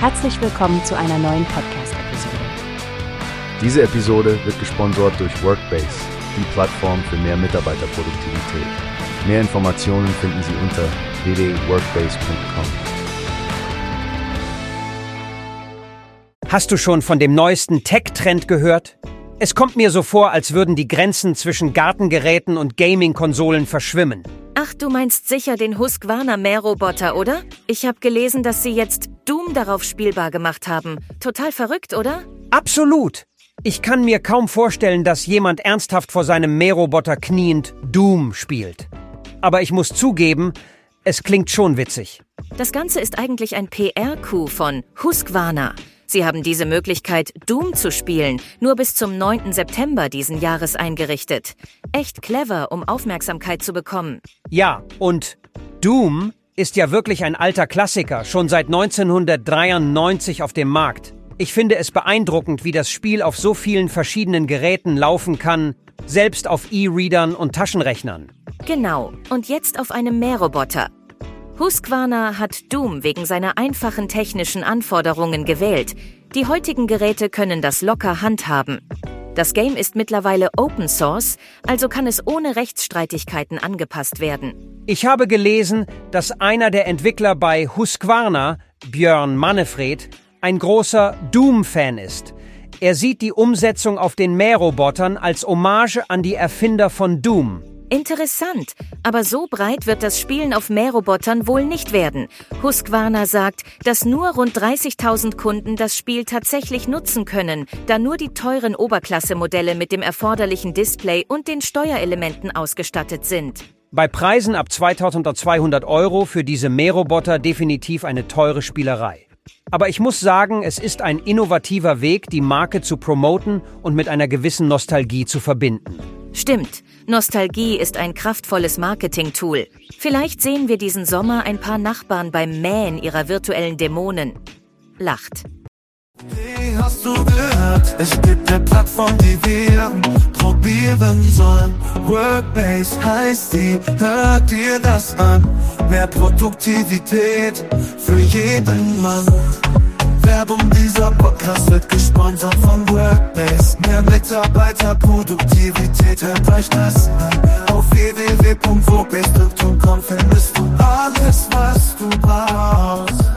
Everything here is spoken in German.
Herzlich willkommen zu einer neuen Podcast-Episode. Diese Episode wird gesponsert durch Workbase, die Plattform für mehr Mitarbeiterproduktivität. Mehr Informationen finden Sie unter www.workbase.com. Hast du schon von dem neuesten Tech-Trend gehört? Es kommt mir so vor, als würden die Grenzen zwischen Gartengeräten und Gaming-Konsolen verschwimmen. Ach, du meinst sicher den Husqvarna Mähroboter, oder? Ich habe gelesen, dass sie jetzt Doom darauf spielbar gemacht haben. Total verrückt, oder? Absolut! Ich kann mir kaum vorstellen, dass jemand ernsthaft vor seinem Mähroboter kniend Doom spielt. Aber ich muss zugeben, es klingt schon witzig. Das Ganze ist eigentlich ein PR-Coup von Husqvarna. Sie haben diese Möglichkeit, Doom zu spielen, nur bis zum 9. September diesen Jahres eingerichtet. Echt clever, um Aufmerksamkeit zu bekommen. Ja, und Doom ist ja wirklich ein alter Klassiker, schon seit 1993 auf dem Markt. Ich finde es beeindruckend, wie das Spiel auf so vielen verschiedenen Geräten laufen kann, selbst auf E-Readern und Taschenrechnern. Genau, und jetzt auf einem Mähroboter. Husqvarna hat Doom wegen seiner einfachen technischen Anforderungen gewählt. Die heutigen Geräte können das locker handhaben. Das Game ist mittlerweile Open Source, also kann es ohne Rechtsstreitigkeiten angepasst werden. Ich habe gelesen, dass einer der Entwickler bei Husqvarna, Björn Mannefred, ein großer Doom-Fan ist. Er sieht die Umsetzung auf den Mährobotern als Hommage an die Erfinder von Doom. Interessant, aber so breit wird das Spielen auf Mährobotern wohl nicht werden. Husqvarna sagt, dass nur rund 30.000 Kunden das Spiel tatsächlich nutzen können, da nur die teuren Oberklasse-Modelle mit dem erforderlichen Display und den Steuerelementen ausgestattet sind. Bei Preisen ab 2200 Euro für diese Mähroboter definitiv eine teure Spielerei. Aber ich muss sagen, es ist ein innovativer Weg, die Marke zu promoten und mit einer gewissen Nostalgie zu verbinden. Stimmt, Nostalgie ist ein kraftvolles Marketing-Tool. Vielleicht sehen wir diesen Sommer ein paar Nachbarn beim Mähen ihrer virtuellen Dämonen. Lacht. Hey, hast du gehört? Es gibt eine Plattform, die wir probieren sollen. Workbase heißt die, hört dir das an. Mehr Produktivität für jeden Mann. Werbung dieser Podcast wird gesponsert von Workbase. Mehr Mitarbeiterproduktivität, euch das an. Auf www.workbase.com findest du alles, was du brauchst.